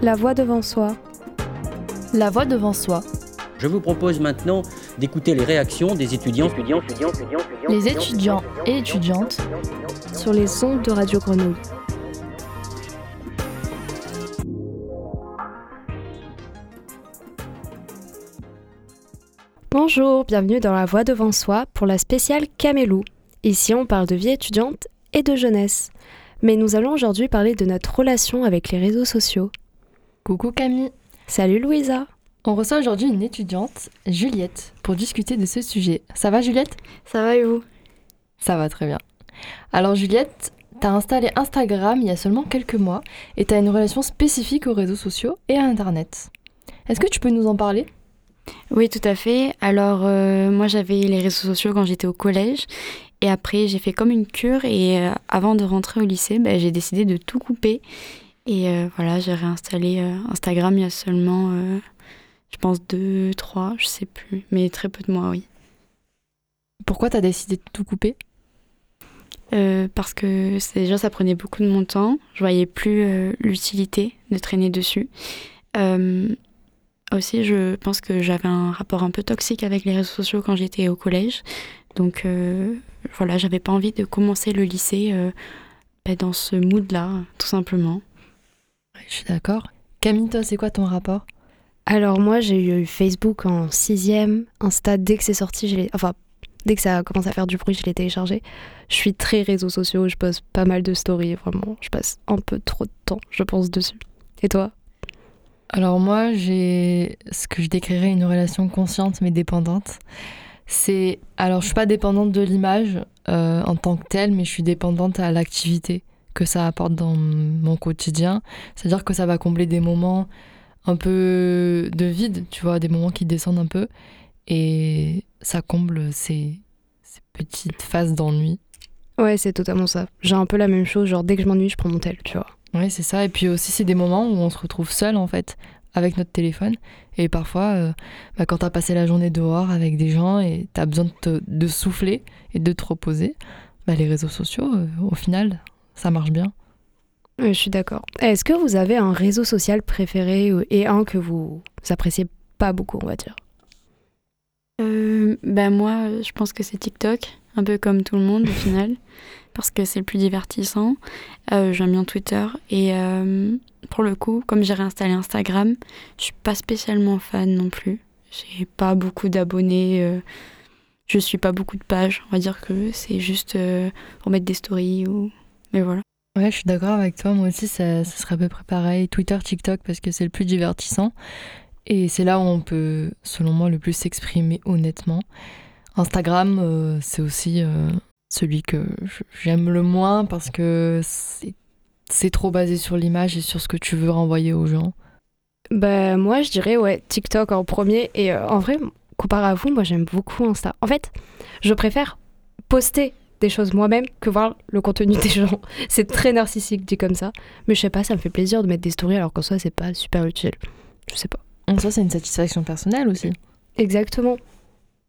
La voix devant soi. La voix devant soi. Je vous propose maintenant d'écouter les réactions des étudiants, étudiants, étudiants, étudiants, les étudiants et étudiantes sur les ondes de Radio Grenouille. Bonjour, bienvenue dans La Voix devant soi pour la spéciale Camélou. Ici, on parle de vie étudiante et de jeunesse. Mais nous allons aujourd'hui parler de notre relation avec les réseaux sociaux. Coucou Camille. Salut Louisa. On reçoit aujourd'hui une étudiante, Juliette, pour discuter de ce sujet. Ça va Juliette? Ça va et vous? Ça va très bien. Alors Juliette, t'as installé Instagram il y a seulement quelques mois et t'as une relation spécifique aux réseaux sociaux et à Internet. Est-ce que tu peux nous en parler? Oui, tout à fait. Alors euh, moi j'avais les réseaux sociaux quand j'étais au collège et après, j'ai fait comme une cure et euh, avant de rentrer au lycée, bah, j'ai décidé de tout couper. Et euh, voilà, j'ai réinstallé euh, Instagram il y a seulement, je pense, deux, trois, je sais plus, mais très peu de mois, oui. Pourquoi tu as décidé de tout couper? Parce que déjà, ça prenait beaucoup de mon temps. Je voyais plus l'utilité de traîner dessus. aussi, je pense que j'avais un rapport un peu toxique avec les réseaux sociaux quand j'étais au collège. Donc euh, voilà, j'avais pas envie de commencer le lycée euh, ben, dans ce mood-là, tout simplement. Je suis d'accord. Camille, toi, c'est quoi ton rapport? Alors moi, j'ai eu Facebook en sixième, Insta dès que c'est sorti, je enfin dès que ça commence à faire du bruit, je l'ai téléchargé. Je suis très réseaux sociaux, je poste pas mal de stories, vraiment. Je passe un peu trop de temps, je pense, dessus. Et toi? Alors moi, j'ai ce que je décrirais une relation consciente mais dépendante. C'est alors je suis pas dépendante de l'image euh, en tant que telle, mais je suis dépendante à l'activité que ça apporte dans mon quotidien. C'est-à-dire que ça va combler des moments un peu de vide, tu vois, des moments qui descendent un peu, et ça comble ces, ces petites phases d'ennui. Ouais, c'est totalement ça. J'ai un peu la même chose, genre dès que je m'ennuie, je prends mon tel, tu vois. Ouais, c'est ça. Et puis aussi, c'est des moments où on se retrouve seul, en fait, avec notre téléphone. Et parfois, euh, bah, quand tu as passé la journée dehors avec des gens et tu as besoin de, de, souffler et de te reposer, bah, les réseaux sociaux, euh, au final, ça marche bien. je suis d'accord. Est-ce que vous avez un réseau social préféré et un que vous appréciez pas beaucoup, on va dire? Euh, ben Moi, je pense que c'est TikTok, un peu comme tout le monde au final, parce que c'est le plus divertissant. J'aime bien Twitter et pour le coup, comme j'ai réinstallé Instagram, je suis pas spécialement fan non plus. J'ai pas beaucoup d'abonnés, euh, je suis pas beaucoup de pages. On va dire que c'est juste euh, pour mettre des stories ou. Mais voilà. Ouais, je suis d'accord avec toi. Moi aussi, ça, ça serait à peu près pareil. Twitter, TikTok, parce que c'est le plus divertissant. Et c'est là où on peut, selon moi, le plus s'exprimer honnêtement. Instagram, euh, c'est aussi celui que j'aime le moins parce que c'est c'est trop basé sur l'image et sur ce que tu veux renvoyer aux gens Bah moi je dirais ouais TikTok en premier et euh, en vrai comparé à vous moi j'aime beaucoup Insta. En fait je préfère poster des choses moi-même que voir le contenu des gens. C'est très narcissique dit comme ça, mais je sais pas ça me fait plaisir de mettre des stories alors qu'en soi c'est pas super utile. Je sais pas. Ça c'est une satisfaction personnelle aussi. Exactement.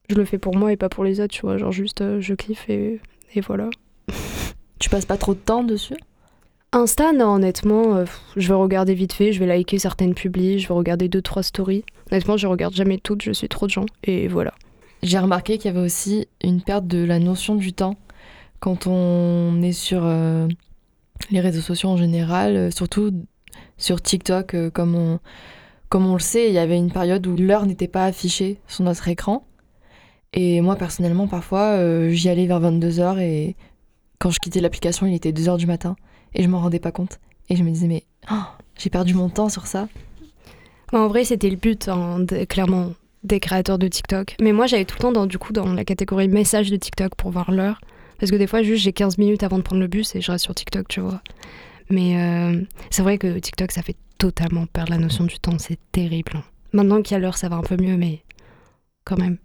Je le fais pour moi et pas pour les autres, tu vois, genre juste euh, je kiffe et, et voilà. tu passes pas trop de temps dessus? Insta, non, honnêtement, euh, je vais regarder vite fait, je vais liker certaines publis, je vais regarder deux, trois stories. Honnêtement, je regarde jamais toutes, je suis trop de gens, et voilà. J'ai remarqué qu'il y avait aussi une perte de la notion du temps quand on est sur euh, les réseaux sociaux en général, euh, surtout sur TikTok, comme, on, comme on le sait, il y avait une période où l'heure n'était pas affichée sur notre écran. Et moi, personnellement, parfois, j'y allais vers 22h et quand je quittais l'application, il était 2h du matin et je m'en rendais pas compte. Et je me disais, mais oh, j'ai perdu mon temps sur ça. En vrai, c'était le but, hein, clairement, des créateurs de TikTok. Mais moi, j'avais tout le temps, dans, du coup, dans la catégorie message de TikTok pour voir l'heure. Parce que des fois, juste, j'ai 15 minutes avant de prendre le bus et je reste sur TikTok, tu vois. Mais euh, c'est vrai que TikTok, ça fait totalement perdre la notion du temps. C'est terrible. Hein. Maintenant qu'il y a l'heure, ça va un peu mieux, mais quand même.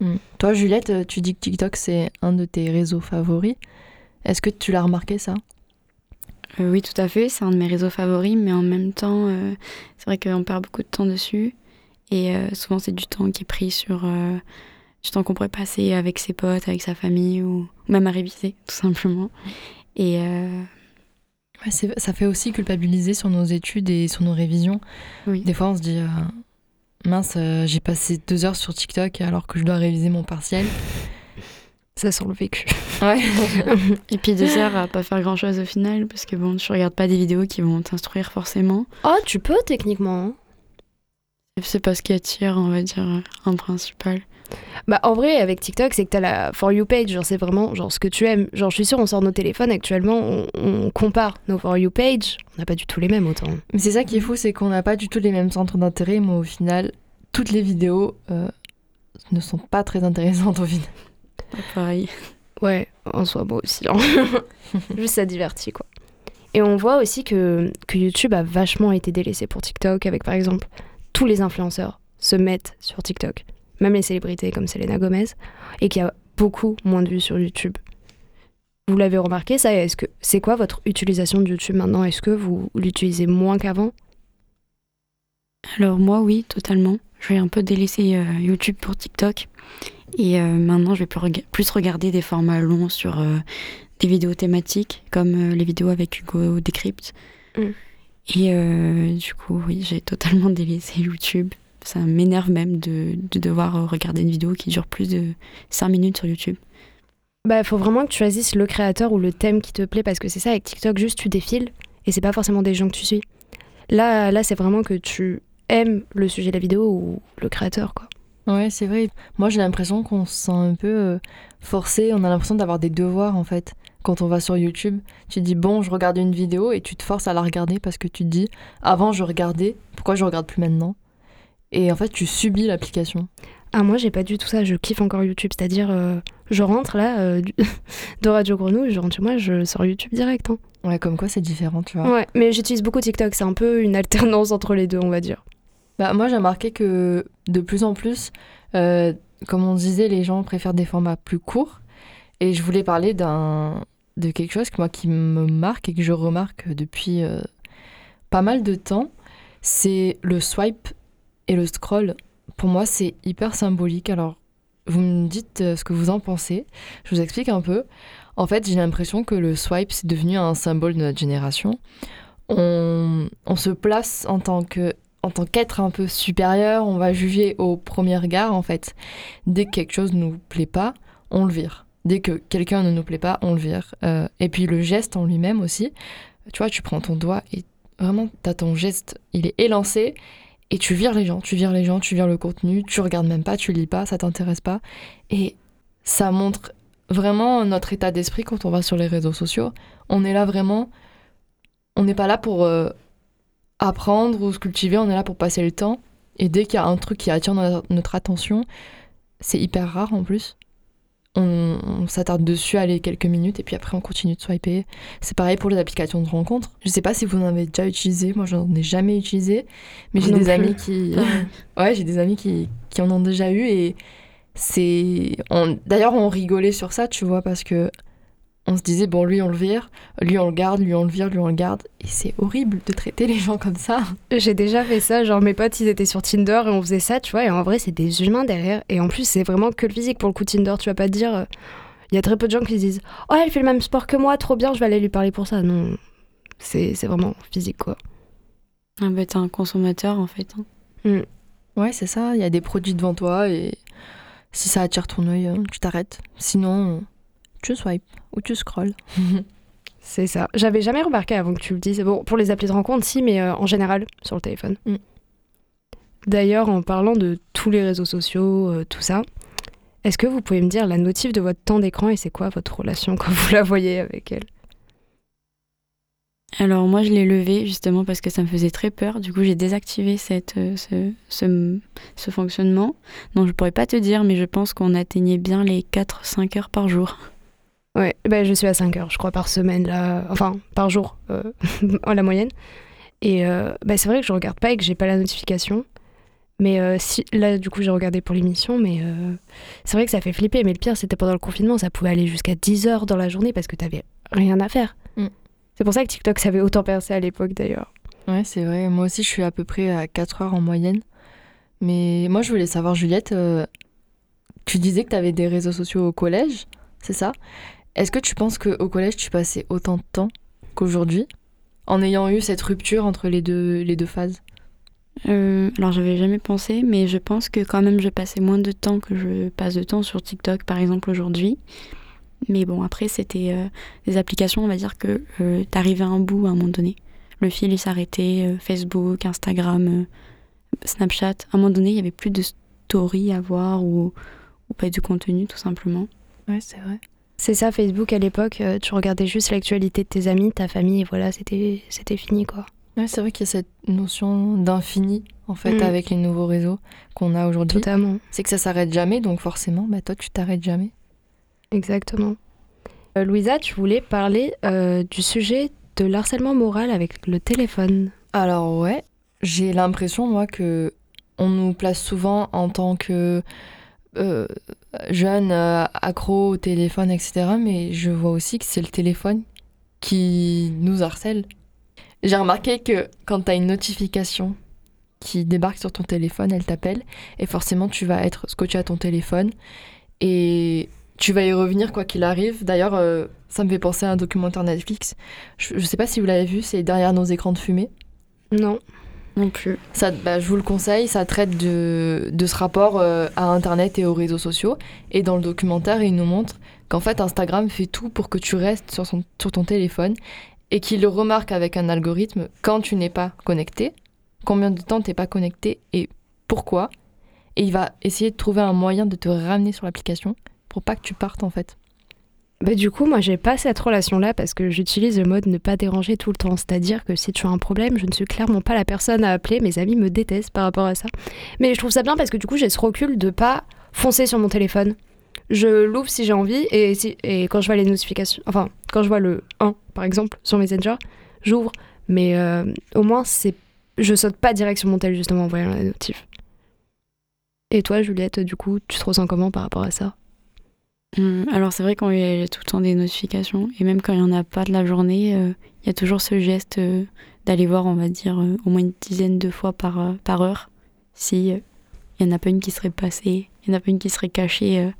Hmm. Toi, Juliette, tu dis que TikTok, c'est un de tes réseaux favoris. Est-ce que tu l'as remarqué, ça? Euh, oui, tout à fait. C'est un de mes réseaux favoris, mais en même temps, euh, c'est vrai qu'on perd beaucoup de temps dessus. Et euh, souvent, c'est du temps qui est pris sur du temps qu'on pourrait passer avec ses potes, avec sa famille, ou même à réviser, tout simplement. Et, Ouais, c'est- ça fait aussi culpabiliser sur nos études et sur nos révisions. Oui. Des fois, on se dit euh, mince, euh, j'ai passé deux heures sur TikTok alors que je dois réviser mon partiel. Ça sent le vécu. Ouais. Et puis deux heures à pas faire grand chose au final, parce que bon, tu regardes pas des vidéos qui vont t'instruire forcément. Oh, tu peux techniquement. hein. C'est pas ce qui attire, on va dire, en principal. Bah en vrai avec TikTok c'est que t'as la For You page, genre c'est vraiment genre ce que tu aimes. Genre je suis sûre on sort nos téléphones actuellement, on, on compare nos For You page, on n'a pas du tout les mêmes autant. Mais c'est ça qui est fou, c'est qu'on n'a pas du tout les mêmes centres d'intérêt, mais au final, toutes les vidéos euh, ne sont pas très intéressantes au final. Pareil. Ouais, en soi moi aussi. hein. Juste ça divertit quoi. Et on voit aussi que, que YouTube a vachement été délaissé pour TikTok avec par exemple tous les influenceurs se mettent sur TikTok, même les célébrités comme Selena Gomez, et qu'il y a beaucoup moins de vues sur YouTube. Vous l'avez remarqué ça Est-ce que c'est quoi votre utilisation de YouTube maintenant? Est-ce que vous l'utilisez moins qu'avant? Alors moi, oui, totalement. Je vais un peu délaisser euh, YouTube pour TikTok. Et euh, maintenant, je vais plus, rega- plus regarder des formats longs sur euh, des vidéos thématiques, comme les vidéos avec Hugo Decrypt. Mm. Et du coup, oui, j'ai totalement délaissé YouTube. Ça m'énerve même de, de devoir euh, regarder une vidéo qui dure plus de 5 minutes sur YouTube. Bah, faut vraiment que tu choisisses le créateur ou le thème qui te plaît parce que c'est ça avec TikTok, juste tu défiles et c'est pas forcément des gens que tu suis. Là, là, c'est vraiment que tu aimes le sujet de la vidéo ou le créateur, quoi. Ouais, c'est vrai. Moi, j'ai l'impression qu'on se sent un peu euh, forcé. On a l'impression d'avoir des devoirs, en fait. Quand on va sur YouTube, tu te dis, bon, je regarde une vidéo et tu te forces à la regarder parce que tu te dis, avant, je regardais, pourquoi je regarde plus maintenant? Et en fait, tu subis l'application. Ah, moi, j'ai pas du tout ça. Je kiffe encore YouTube. C'est-à-dire, euh, je rentre là euh, du- de Radio Grenouille, je rentre chez moi, je sors YouTube direct. hein. Ouais, comme quoi, c'est différent, tu vois. Ouais, mais j'utilise beaucoup TikTok. C'est un peu une alternance entre les deux, on va dire. Bah, moi, j'ai remarqué que de plus en plus, euh, comme on disait, les gens préfèrent des formats plus courts. Et je voulais parler d'un de quelque chose que moi qui me marque et que je remarque depuis pas mal de temps, c'est le swipe et le scroll. Pour moi, c'est hyper symbolique. Alors, vous me dites euh, ce que vous en pensez. Je vous explique un peu. En fait, j'ai l'impression que le swipe, c'est devenu un symbole de notre génération. On, on se place en tant que en tant qu'être un peu supérieur, on va juger au premier regard en fait. Dès que quelque chose nous plaît pas, on le vire. Dès que quelqu'un ne nous plaît pas, on le vire. Euh, et puis le geste en lui-même aussi. Tu vois, tu prends ton doigt et vraiment, t'as ton geste, il est élancé et tu vires les gens, tu vires les gens, tu vires le contenu, tu regardes même pas, tu lis pas, ça t'intéresse pas. Et ça montre vraiment notre état d'esprit quand on va sur les réseaux sociaux. On est là vraiment, on n'est pas là pour euh, apprendre ou se cultiver, on est là pour passer le temps. Et dès qu'il y a un truc qui attire no- notre attention, c'est hyper rare en plus. On, on s'attarde dessus, aller quelques minutes, et puis après on continue de swiper. C'est pareil pour les applications de rencontres. Je sais pas si vous en avez déjà utilisé, moi j'en ai jamais utilisé, mais j'ai des plus. amis qui, ouais, j'ai des amis qui, qui en ont déjà eu et c'est, on- d'ailleurs on rigolait sur ça, tu vois, parce que on se disait bon lui on le vire, lui on le garde, lui on le vire, lui on le garde, et c'est horrible de traiter les gens comme ça. J'ai déjà fait ça, genre mes potes ils étaient sur Tinder et on faisait ça, tu vois, et en vrai c'est des humains derrière, et en plus c'est vraiment que le physique pour le coup Tinder, tu vas pas te dire, euh, il y a très peu de gens qui se disent, oh elle fait le même sport que moi, trop bien, je vais aller lui parler pour ça, non, c'est c'est vraiment physique quoi. Ah bah t'es un consommateur en fait. hein. Ouais, c'est ça, il y a des produits devant toi et si ça attire ton œil, hein, tu t'arrêtes. Sinon, tu swipes ou tu scrolls. C'est ça. J'avais jamais remarqué avant que tu le dises. Bon, pour les applis de rencontre, si, mais euh, en général, sur le téléphone. Mm. D'ailleurs, en parlant de tous les réseaux sociaux, euh, tout ça, est-ce que vous pouvez me dire la notif de votre temps d'écran et c'est quoi votre relation quand vous la voyez avec elle? Alors moi je l'ai levé justement parce que ça me faisait très peur. Du coup j'ai désactivé cette, euh, ce, ce, ce fonctionnement. Donc je pourrais pas te dire mais je pense qu'on atteignait bien les 4-5 heures par jour. Ouais, ben, je suis à 5 heures, je crois, par semaine, là. Enfin, par jour, euh, en la moyenne. Et euh, ben, c'est vrai que je regarde pas et que j'ai pas la notification. Mais euh, si, là, du coup, j'ai regardé pour l'émission, mais euh, c'est vrai que ça fait flipper. Mais le pire, c'était pendant le confinement, ça pouvait aller jusqu'à 10 heures dans la journée parce que t'avais rien à faire. Mm. C'est pour ça que TikTok savait autant percer à l'époque, d'ailleurs. Ouais, c'est vrai. Moi aussi, je suis à peu près à 4 heures en moyenne. Mais moi, je voulais savoir, Juliette, tu disais que tu avais des réseaux sociaux au collège, c'est ça? Est-ce que tu penses qu'au collège, tu passais autant de temps qu'aujourd'hui en ayant eu cette rupture entre les deux, les deux phases? Euh, alors j'avais jamais pensé, mais je pense que quand même je passais moins de temps que je passe de temps sur TikTok par exemple aujourd'hui. Mais bon après c'était euh, des applications, on va dire que euh, t'arrivais à un bout à un moment donné. Le fil il s'arrêtait, euh, Facebook, Instagram, euh, Snapchat. À un moment donné il y avait plus de story à voir ou, ou pas du contenu tout simplement. Ouais, c'est vrai. C'est ça, Facebook à l'époque, euh, tu regardais juste l'actualité de tes amis, ta famille, et voilà, c'était fini quoi. Ouais, c'est vrai qu'il y a cette notion d'infini, en fait, Mm. avec les nouveaux réseaux qu'on a aujourd'hui. Totalement, C'est que ça s'arrête jamais, donc forcément, bah, toi, tu t'arrêtes jamais. exactement. Euh, Louisa, tu voulais parler euh, du sujet de l'harcèlement moral avec le téléphone. Alors ouais, j'ai l'impression moi que on nous place souvent en tant que euh, jeune euh, accro au téléphone, etc. Mais je vois aussi que c'est le téléphone qui nous harcèle. J'ai remarqué que quand tu as une notification qui débarque sur ton téléphone, elle t'appelle et forcément tu vas être scotché à ton téléphone et tu vas y revenir quoi qu'il arrive. D'ailleurs, euh, ça me fait penser à un documentaire Netflix. Je, je sais pas si vous l'avez vu, c'est Derrière nos écrans de fumée. Non. Non plus. Ça, bah, je vous le conseille, ça traite de, ce rapport euh, à Internet et aux réseaux sociaux. Et dans le documentaire, il nous montre qu'en fait, Instagram fait tout pour que tu restes sur, sur ton téléphone et qu'il le remarque avec un algorithme quand tu n'es pas connecté, combien de temps tu n'es pas connecté et pourquoi. Et il va essayer de trouver un moyen de te ramener sur l'application pour pas que tu partes en fait. Bah, du coup, moi, j'ai pas cette relation-là parce que j'utilise le mode ne pas déranger tout le temps. C'est-à-dire que si tu as un problème, je ne suis clairement pas la personne à appeler. Mes amis me détestent par rapport à ça. Mais je trouve ça bien parce que du coup, j'ai ce recul de pas foncer sur mon téléphone. Je l'ouvre si j'ai envie et, si- et quand je vois les notifications, enfin, quand je vois le 1, par exemple, sur Messenger, j'ouvre. Mais euh, au moins, c'est, je saute pas direct sur mon tel justement en voyant la notif. Et toi, Juliette, du coup, tu te ressens comment par rapport à ça? Hum, Alors c'est vrai y a tout le temps des notifications. Et même quand il n'y en a pas de la journée, euh, il y a toujours ce geste euh, d'aller voir, on va dire, euh, au moins une dizaine de fois par, par heure. Si il n'y en a pas une qui serait passée, il n'y en a pas une qui serait cachée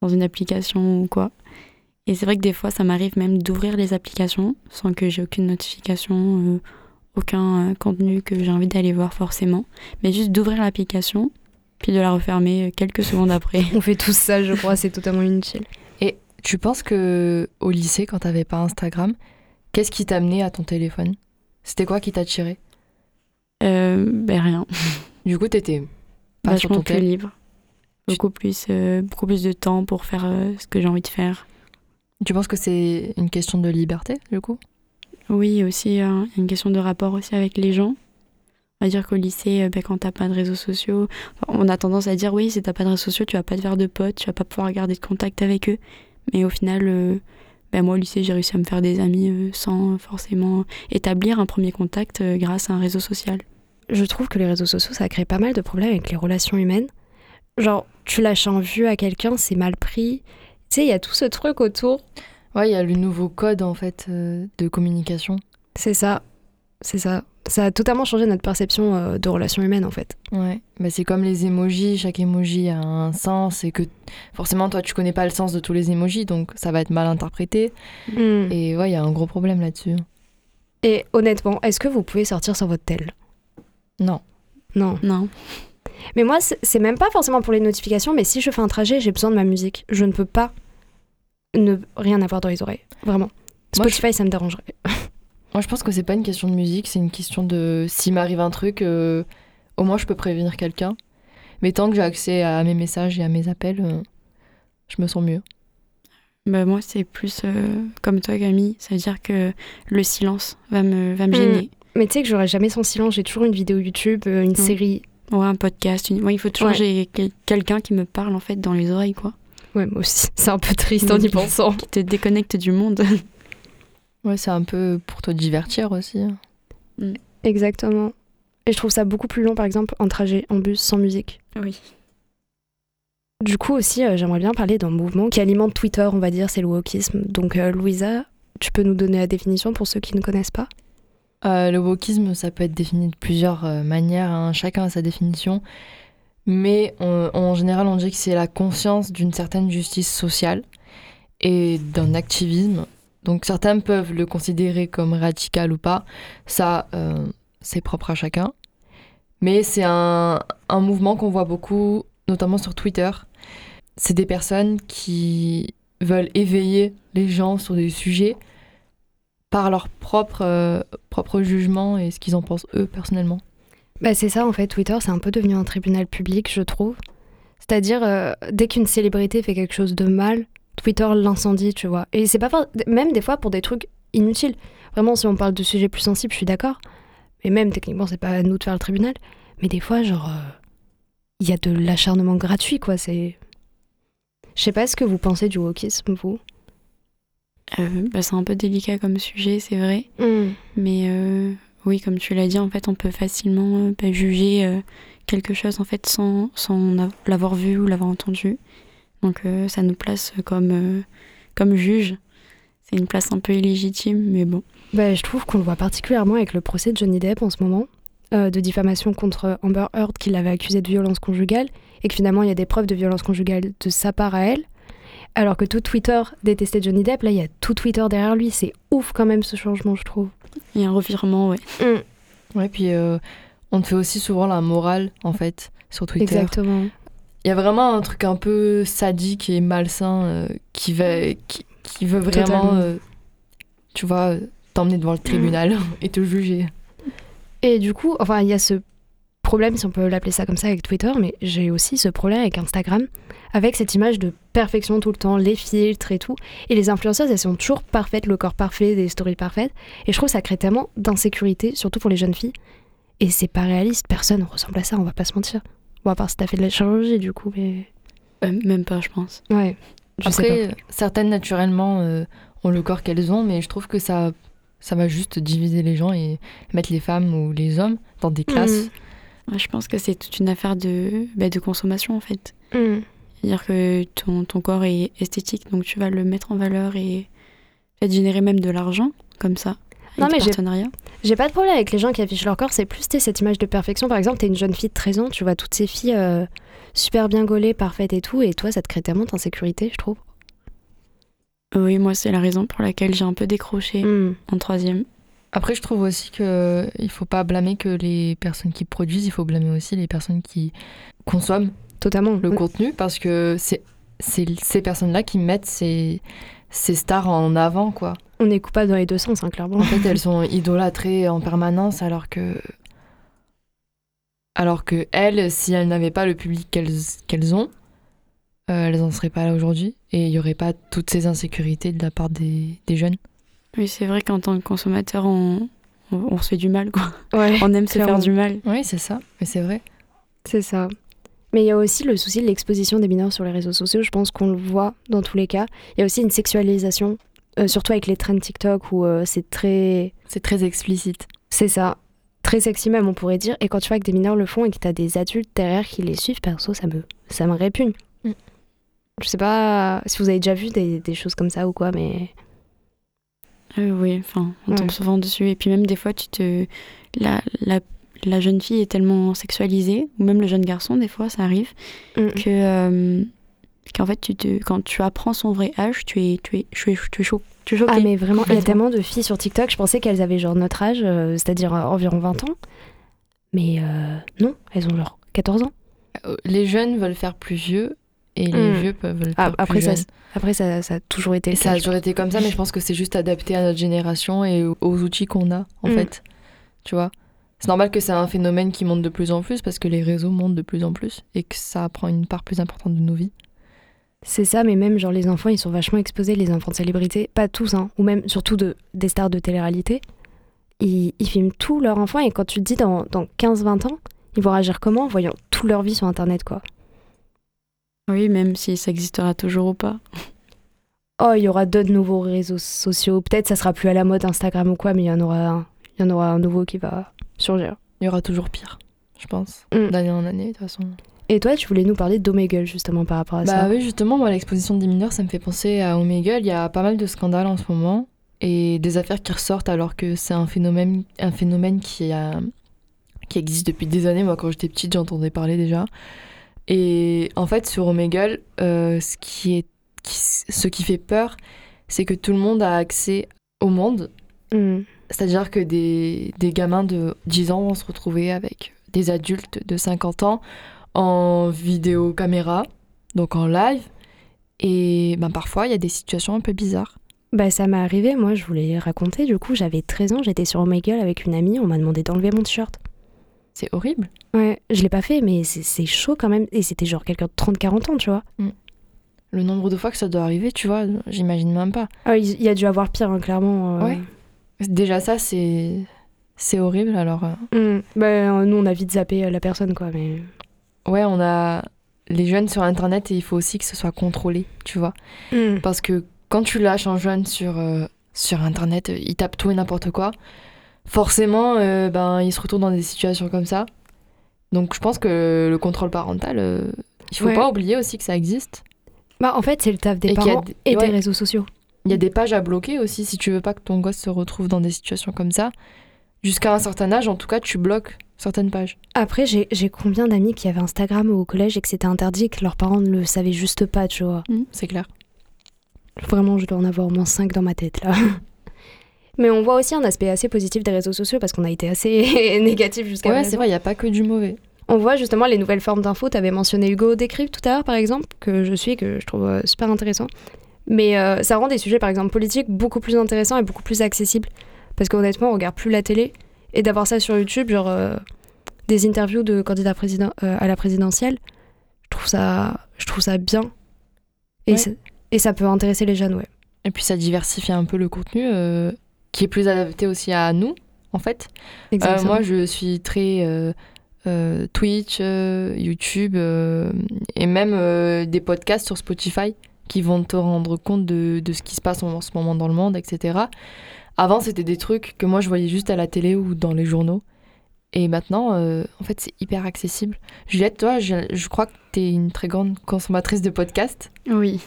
dans une application ou quoi. Et c'est vrai que des fois ça m'arrive même d'ouvrir les applications sans que j'ai aucune notification, aucun contenu que j'ai envie d'aller voir forcément, mais juste d'ouvrir l'application puis de la refermer euh, quelques secondes après. On fait tous ça, je crois, c'est totalement inutile. Tu penses que au lycée, quand t'avais pas Instagram, qu'est-ce qui t'a amené à ton téléphone? C'était quoi qui t'a tiré Euh, ben rien. Du coup, t'étais pas sur Vachement ton plus libre. Beaucoup plus, euh, beaucoup plus de temps pour faire euh, ce que j'ai envie de faire. Tu penses que c'est une question de liberté, du coup? Oui, aussi, euh, a une question de rapport aussi avec les gens. On va dire qu'au lycée, euh, ben, quand t'as pas de réseaux sociaux, on a tendance à dire oui, si t'as pas de réseaux sociaux, tu vas pas te faire de potes, tu vas pas pouvoir garder de contact avec eux. Mais au final, euh, ben, moi au lycée, j'ai réussi à me faire des amis euh, sans forcément établir un premier contact euh, grâce à un réseau social. je trouve que les réseaux sociaux, ça crée pas mal de problèmes avec les relations humaines. Genre, tu lâches en vue à quelqu'un, c'est mal pris. Tu sais, il y a tout ce truc autour. Ouais, il y a le nouveau code, en fait, euh, de communication. C'est ça, c'est ça. Ça a totalement changé notre perception euh, de relations humaines, en fait. Ouais, bah, c'est comme les emojis, chaque emoji a un sens et que forcément toi tu connais pas le sens de tous les emojis donc ça va être mal interprété Et, et ouais, il y a un gros problème là-dessus. honnêtement, est-ce que vous pouvez sortir sur votre tel Non. Non. Non. Mais moi, c'est même pas forcément pour les notifications, mais si je fais un trajet, j'ai besoin de ma musique. Je ne peux pas ne rien avoir dans les oreilles. Vraiment. Moi, Spotify, ça me dérangerait. Moi je pense que c'est pas une question de musique, c'est une question de s'il m'arrive un truc euh, au moins je peux prévenir quelqu'un. Mais tant que j'ai accès à mes messages et à mes appels, euh, je me sens mieux. Bah, moi, c'est plus euh, comme toi, Camille. Ça veut dire que le silence va me, va me Mm. gêner. Mais tu sais que j'aurais jamais son silence. J'ai toujours une vidéo YouTube, euh, une série. Ouais, un podcast. Une... Ouais, il faut toujours Ouais. j'ai quel- quelqu'un qui me parle en fait dans les oreilles, quoi. Ouais, moi aussi. C'est un peu triste en y pensant. Qui te déconnecte du monde. Ouais, c'est un peu pour te divertir aussi. Exactement. Et je trouve ça beaucoup plus long, par exemple, en trajet, en bus, sans musique. Oui. Du coup aussi, euh, j'aimerais bien parler d'un mouvement qui alimente Twitter, on va dire, c'est le wokisme. Donc euh, Louisa, tu peux nous donner la définition pour ceux qui ne connaissent pas? Euh, le wokisme, ça peut être défini de plusieurs euh, manières, hein, chacun a sa définition. Mais on- en général, on dit que c'est la conscience d'une certaine justice sociale et d'un activisme Donc certains peuvent le considérer comme radical ou pas. Ça, euh, c'est propre à chacun. Mais c'est un, un mouvement qu'on voit beaucoup, notamment sur Twitter. C'est des personnes qui veulent éveiller les gens sur des sujets par leur propre, euh, propre jugement et ce qu'ils en pensent eux personnellement. Bah, c'est ça en fait, Twitter c'est un peu devenu un tribunal public je trouve. C'est-à-dire euh, dès qu'une célébrité fait quelque chose de mal, Twitter l'incendie, tu vois. Et c'est pas même des fois pour des trucs inutiles. Vraiment si on parle de sujets plus sensibles, je suis d'accord. Mais même techniquement c'est pas à nous de faire le tribunal. Mais des fois genre euh, il y a de l'acharnement gratuit quoi, c'est... Je sais pas ce que vous pensez du wokisme vous. Euh, bah, c'est un peu délicat comme sujet, c'est vrai. Mais euh, oui, comme tu l'as dit, en fait, on peut facilement bah, juger quelque chose en fait sans, sans av- l'avoir vu ou l'avoir entendu. Donc euh, ça nous place comme, euh, comme juge. C'est une place un peu illégitime, mais bon. Bah, je trouve qu'on le voit particulièrement avec le procès de Johnny Depp en ce moment, euh, de diffamation contre Amber Heard qui l'avait accusé de violence conjugale, et que finalement il y a des preuves de violence conjugale de sa part à elle. Alors que tout Twitter détestait Johnny Depp, là il y a tout Twitter derrière lui. C'est ouf quand même ce changement, je trouve. Il y a un revirement, ouais. Ouais, puis euh, on te fait aussi souvent la morale, en fait, sur Twitter. Exactement. Il y a vraiment un truc un peu sadique et malsain euh, qui, va, qui, qui veut vraiment, euh, tu vois, t'emmener devant le tribunal et te juger. Et du coup, enfin, il y a ce problème, si on peut l'appeler ça comme ça, avec Twitter, mais j'ai aussi ce problème avec Instagram, avec cette image de perfection tout le temps, les filtres et tout. Et les influenceuses, elles sont toujours parfaites, le corps parfait, des stories parfaites. Et je trouve que ça crée tellement d'insécurité, surtout pour les jeunes filles. Et c'est pas réaliste, personne ne ressemble à ça, on va pas se mentir. Bon, à part si t'as fait de la chirurgie, du coup, mais. Euh, même pas, je pense. Ouais. Je sais Après, pas. certaines, naturellement, euh, ont le corps qu'elles ont, mais je trouve que ça, ça va juste diviser les gens et mettre les femmes ou les hommes dans des classes. Mhm. Ouais, je pense que c'est toute une affaire de, bah, de consommation, en fait. Mm. C'est-à-dire que ton, ton corps est esthétique, donc tu vas le mettre en valeur et peut-être générer même de l'argent, comme ça, Non, mais j'ai- pas de problème avec les gens qui affichent leur corps, c'est plus cette image de perfection. Par exemple, t'es une jeune fille de 13 ans, tu vois toutes ces filles euh, super bien gaulées, parfaites et tout, et toi, ça te crée tellement d'insécurité, je trouve. Oui, moi, c'est la raison pour laquelle j'ai un peu décroché Mm. en troisième. Après, je trouve aussi que il faut pas blâmer que les personnes qui produisent, il faut blâmer aussi les personnes qui consomment Totalement. le contenu parce que c'est ces personnes-là qui mettent ces, ces stars en avant, quoi. On est coupable dans les deux sens, hein, clairement. En fait, elles sont idolâtrées en permanence alors que. Alors que elles, si elles n'avaient pas le public qu'elles qu'elles ont, euh, elles n'en seraient pas là aujourd'hui et il n'y aurait pas toutes ces insécurités de la part des, des jeunes. Oui, c'est vrai qu'en tant que consommateur, on, on, on se fait du mal, quoi. Ouais, On aime se faire du mal. Oui, c'est ça, mais c'est vrai. c'est ça. Mais il y a aussi le souci de l'exposition des mineurs sur les réseaux sociaux. Je pense qu'on le voit dans tous les cas. Il y a aussi une sexualisation, euh, surtout avec les trends TikTok où euh, c'est très. C'est très explicite. C'est ça. Très sexy même, on pourrait dire. Et quand tu vois que des mineurs le font et que t'as des adultes derrière qui les suivent, perso, ça me, ça me répugne. Mm. Je sais pas si vous avez déjà vu des, des choses comme ça ou quoi, mais. Euh, oui, enfin, on Ouais. tombe souvent dessus. Et puis même des fois, tu te... La, la, la jeune fille est tellement sexualisée, ou même le jeune garçon, des fois, ça arrive, Mm. que... euh, qu'en fait, tu te... quand tu apprends son vrai âge, tu es, tu es, tu es, tu es, cho- tu es. Ah, mais vraiment, il y a tellement de filles sur TikTok, je pensais qu'elles avaient genre notre âge, euh, c'est-à-dire euh, environ 20 ans. Mais euh, non, elles ont genre 14 ans. Les jeunes veulent faire plus vieux et les Mm. vieux peuvent le Ah, faire après, plus ça, jeunes. après ça, ça a toujours été ça a toujours été comme ça, mais je pense que c'est juste adapté à notre génération et aux outils qu'on a, en Mm. fait. Tu vois? C'est normal que c'est un phénomène qui monte de plus en plus parce que les réseaux montent de plus en plus et que ça prend une part plus importante de nos vies. C'est ça, mais même genre les enfants, ils sont vachement exposés, les enfants de célébrités, pas tous, hein, ou même surtout de, des stars de télé-réalité. Ils, ils filment tous leurs enfants et quand tu te dis dans, dans 15-20 ans, ils vont réagir comment en voyant toute leur vie sur Internet, quoi? Oui, même si ça existera toujours ou pas. Oh, il y aura d'autres nouveaux réseaux sociaux. Peut-être ça sera plus à la mode Instagram ou quoi, mais il y en aura un, il y en aura un nouveau qui va surgir. Il y aura toujours pire, je pense, Mm. d'année en année, de toute façon. Et toi, tu voulais nous parler d'Omegle justement par rapport à Bah ça. oui, justement, moi, l'exposition des mineurs, ça me fait penser à Omegle. Il y a pas mal de scandales en ce moment et des affaires qui ressortent alors que c'est un phénomène, un phénomène qui, a, qui existe depuis des années. Moi, quand j'étais petite, j'entendais parler déjà. Et en fait, sur Omegle, euh, ce, qui est, qui- ce qui fait peur, c'est que tout le monde a accès au monde. Hmm. C'est-à-dire que des, des gamins de 10 ans vont se retrouver avec des adultes de 50 ans en vidéo caméra, donc en live. Et ben, parfois, il y a des situations un peu bizarres. Bah ça m'est arrivé, moi je voulais raconter, du coup j'avais 13 ans, j'étais sur Omegle avec une amie, on m'a demandé d'enlever mon t-shirt. C'est horrible. Ouais, je l'ai pas fait, mais c'est- chaud quand même, et c'était genre quelqu'un de 30-40 ans, tu vois. Le nombre de fois que ça doit arriver, tu vois, j'imagine même pas. Ah, il il y a dû avoir pire, hein, clairement. euh. Ouais. Déjà ça, c'est c'est horrible. Alors. Bah, euh, nous on a vite zappé euh, la personne, quoi, mais... ouais, on a les jeunes sur Internet et il faut aussi que ce soit contrôlé, tu vois. Hmm. Parce que quand tu lâches un jeune sur, euh, sur Internet, il tape tout et n'importe quoi. Forcément, euh, ben, il se retrouve dans des situations comme ça. Donc je pense que le contrôle parental, euh, il faut Ouais. pas oublier aussi que ça existe. Bah en fait c'est le taf des Et parents des- et ouais. des réseaux sociaux. Il y a des pages à bloquer aussi si tu veux pas que ton gosse se retrouve dans des situations comme ça. Jusqu'à un certain âge, en tout cas, tu bloques certaines pages. Après, j'ai combien d'amis qui avaient Instagram au collège et que c'était interdit, que leurs parents ne le savaient juste pas, tu vois? C'est clair. Vraiment, je dois en avoir au moins 5 dans ma tête, là. Mais on voit aussi un aspect assez positif des réseaux sociaux parce qu'on a été assez négatif jusqu'à Ouais, c'est vrai, il n'y a pas que du mauvais. On voit justement les nouvelles formes d'infos. Tu avais mentionné Hugo Décrypte tout à l'heure, par exemple, que je suis, que je trouve euh, super intéressant. Mais euh, ça rend des sujets, par exemple, politiques beaucoup plus intéressants et beaucoup plus accessibles. Parce qu'honnêtement, on regarde plus la télé. Et d'avoir ça sur YouTube, genre euh, des interviews de candidats président, euh, à la présidentielle, je trouve ça, je trouve ça bien. Et, Ouais. ça, et ça peut intéresser les jeunes, ouais. Et puis ça diversifie un peu le contenu qui est plus adapté aussi à nous, en fait. Exactement. moi, je suis très Twitch, YouTube et même des podcasts sur Spotify qui vont te rendre compte de, de ce qui se passe en ce moment dans le monde, etc. Avant, c'était des trucs que moi, je voyais juste à la télé ou dans les journaux. Et maintenant, euh, en fait, c'est hyper accessible. Juliette, toi, je, je crois que tu es une très grande consommatrice de podcasts. Oui.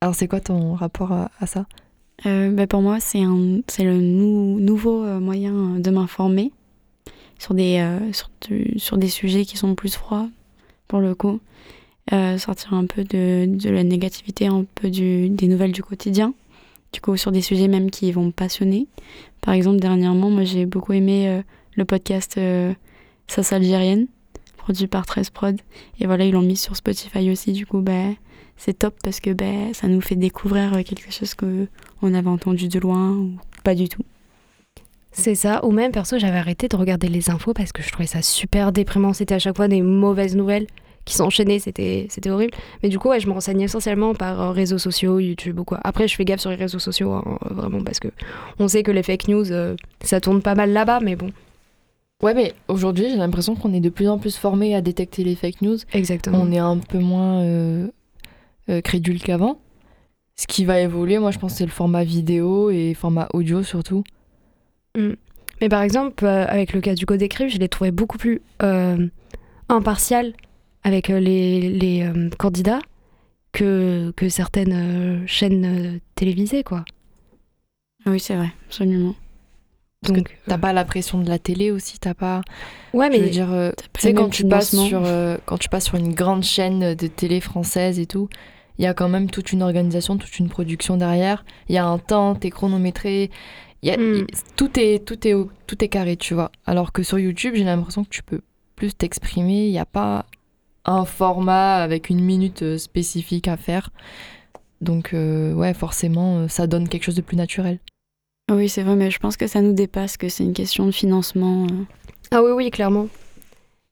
Alors, c'est quoi ton rapport à, à ça? Euh, bah, pour moi, c'est le nou- nouveau euh, moyen de m'informer sur des, euh, sur, sur des sujets qui sont plus froids, pour le coup. Euh, sortir un peu de, de la négativité, un peu du, des nouvelles du quotidien. Du coup, sur des sujets même qui vont me passionner. Par exemple, dernièrement, moi, j'ai beaucoup aimé euh, le podcast euh, Sauce algérienne, produit par 13 Prod. Et voilà, ils l'ont mis sur Spotify aussi. Du coup, bah, c'est top parce que bah, ça nous fait découvrir euh, quelque chose que on avait entendu de loin ou pas du tout. C'est ça, ou même perso, j'avais arrêté de regarder les infos parce que je trouvais ça super déprimant. C'était à chaque fois des mauvaises nouvelles qui s'enchaînaient, c'était c'était horrible. Mais du coup, ouais, je me renseignais essentiellement par euh, réseaux sociaux, YouTube ou quoi. Après, je fais gaffe sur les réseaux sociaux, hein, vraiment, parce que on sait que les fake news, euh, ça tourne pas mal là-bas, mais bon. Ouais, mais aujourd'hui, j'ai l'impression qu'on est de plus en plus formés à détecter les fake news. Exactement. On est un peu moins euh, euh, crédule qu'avant. Ce qui va évoluer, moi, je pense, c'est le format vidéo et format audio surtout. Mais par exemple, euh, avec le cas du Code écrit, je l'ai trouvé beaucoup plus euh, impartial avec euh, les, les euh, candidats que, que certaines euh, chaînes télévisées, quoi. Oui, c'est vrai, absolument. Parce Donc, T'as euh, pas la pression de la télé aussi, t'as pas. ouais, Je veux mais dire, euh, pas tu sais, quand tu passes sur euh, quand tu passes sur une grande chaîne de télé française et tout, il y a quand même toute une organisation, toute une production derrière. Il y a un temps, t'es chronométré. Il y a, Mm. il- tout est tout est tout est carré, tu vois. Alors que sur YouTube, j'ai l'impression que tu peux plus t'exprimer. Il n'y a pas un format avec une minute euh, spécifique à faire. Donc euh, ouais, forcément, euh, ça donne quelque chose de plus naturel. Oui, c'est vrai, mais je pense que ça nous dépasse, que c'est une question de financement. euh. Ah oui, oui, clairement.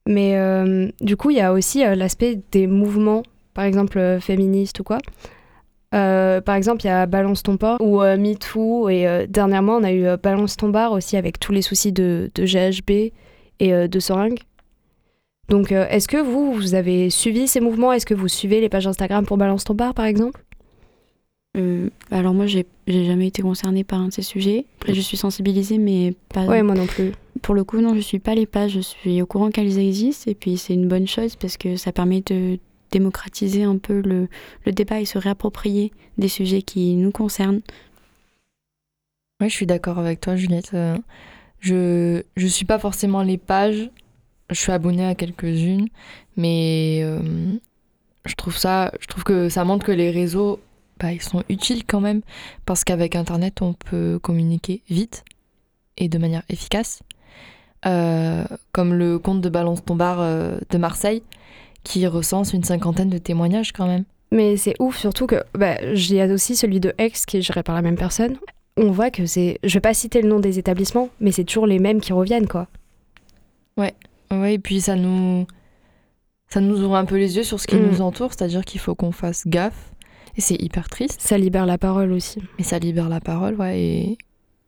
Mais euh, du coup, il y a aussi euh, l'aspect des mouvements, par exemple euh, féministes ou quoi. Euh, par exemple, il y a Balance ton port ou euh, MeToo. Et euh, dernièrement, on a eu Balance ton bar aussi avec tous les soucis de, de GHB et euh, de seringue. Donc, euh, est-ce que vous, vous avez suivi ces mouvements? Est-ce que vous suivez les pages Instagram pour Balance ton bar, par exemple? Euh, alors moi, j'ai jamais été concernée par un de ces sujets. Après, je suis sensibilisée, mais pas... Ouais, moi non plus. Pour le coup, non, je suis pas les pages. Je suis au courant qu'elles existent. Et puis, c'est une bonne chose parce que ça permet de démocratiser un peu le, le débat et se réapproprier des sujets qui nous concernent. Ouais, je suis d'accord avec toi, Juliette. Euh, je je suis pas forcément les pages. Je suis abonnée à quelques-unes, mais euh, je trouve ça, je trouve que ça montre que les réseaux bah, ils sont utiles quand même, parce qu'avec Internet, on peut communiquer vite et de manière efficace. Euh, comme le compte de Balance ton bar euh, de Marseille, qui recense une cinquantaine de témoignages quand même. Mais c'est ouf, surtout que bah, j'ai aussi celui de Aix qui est géré par la même personne. On voit que c'est. Je vais pas citer le nom des établissements, mais c'est toujours les mêmes qui reviennent, quoi. Ouais, et puis ça nous. Ça nous ouvre un peu les yeux sur ce qui Mm. nous entoure, c'est-à-dire qu'il faut qu'on fasse gaffe. Et c'est hyper triste, Ça libère la parole aussi. mais ça libère la parole, ouais. Et,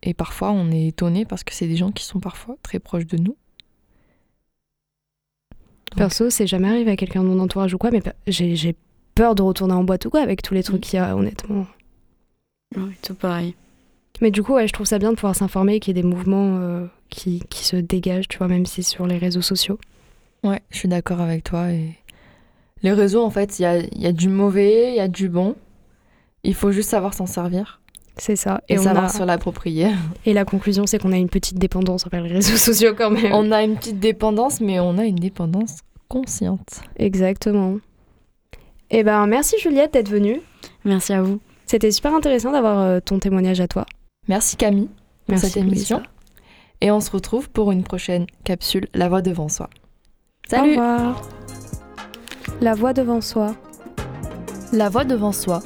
et parfois, on est étonné parce que c'est des gens qui sont parfois très proches de nous. Perso, c'est jamais arrivé à quelqu'un de mon entourage ou quoi, mais j'ai j'ai peur de retourner en boîte ou quoi avec tous les trucs qu'il y a, honnêtement. Ouais, tout pareil. Mais du coup, ouais, je trouve ça bien de pouvoir s'informer, qu'il y ait des mouvements euh, qui, qui se dégagent, tu vois, même si c'est sur les réseaux sociaux. Ouais, je suis d'accord avec toi. Et les réseaux, en fait, il y a, y a du mauvais, il y a du bon. Il faut juste savoir s'en servir C'est ça. et, on savoir a- se l'approprier. et la conclusion, c'est qu'on a une petite dépendance envers les réseaux sociaux quand même. On a une petite dépendance, mais on a une dépendance consciente. Exactement. Eh ben, merci Juliette d'être venue. Merci à vous. C'était super intéressant d'avoir euh, ton témoignage à toi. Merci Camille pour Merci cette émission. Et on se retrouve pour une prochaine capsule La voix devant soi. Au Salut revoir. La voix devant soi. La voix devant soi.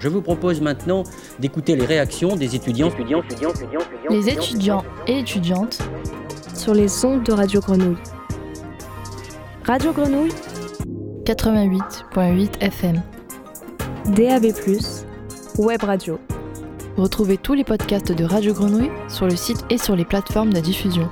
Je vous propose maintenant d'écouter les réactions des étudiants, étudiants, étudiants, étudiants, étudiants, Les étudiants et étudiantes Sur les ondes de Radio Grenouille. Radio Grenouille, 88.8 FM. DAB+, Web Radio. Retrouvez tous les podcasts de Radio Grenouille sur le site et sur les plateformes de diffusion.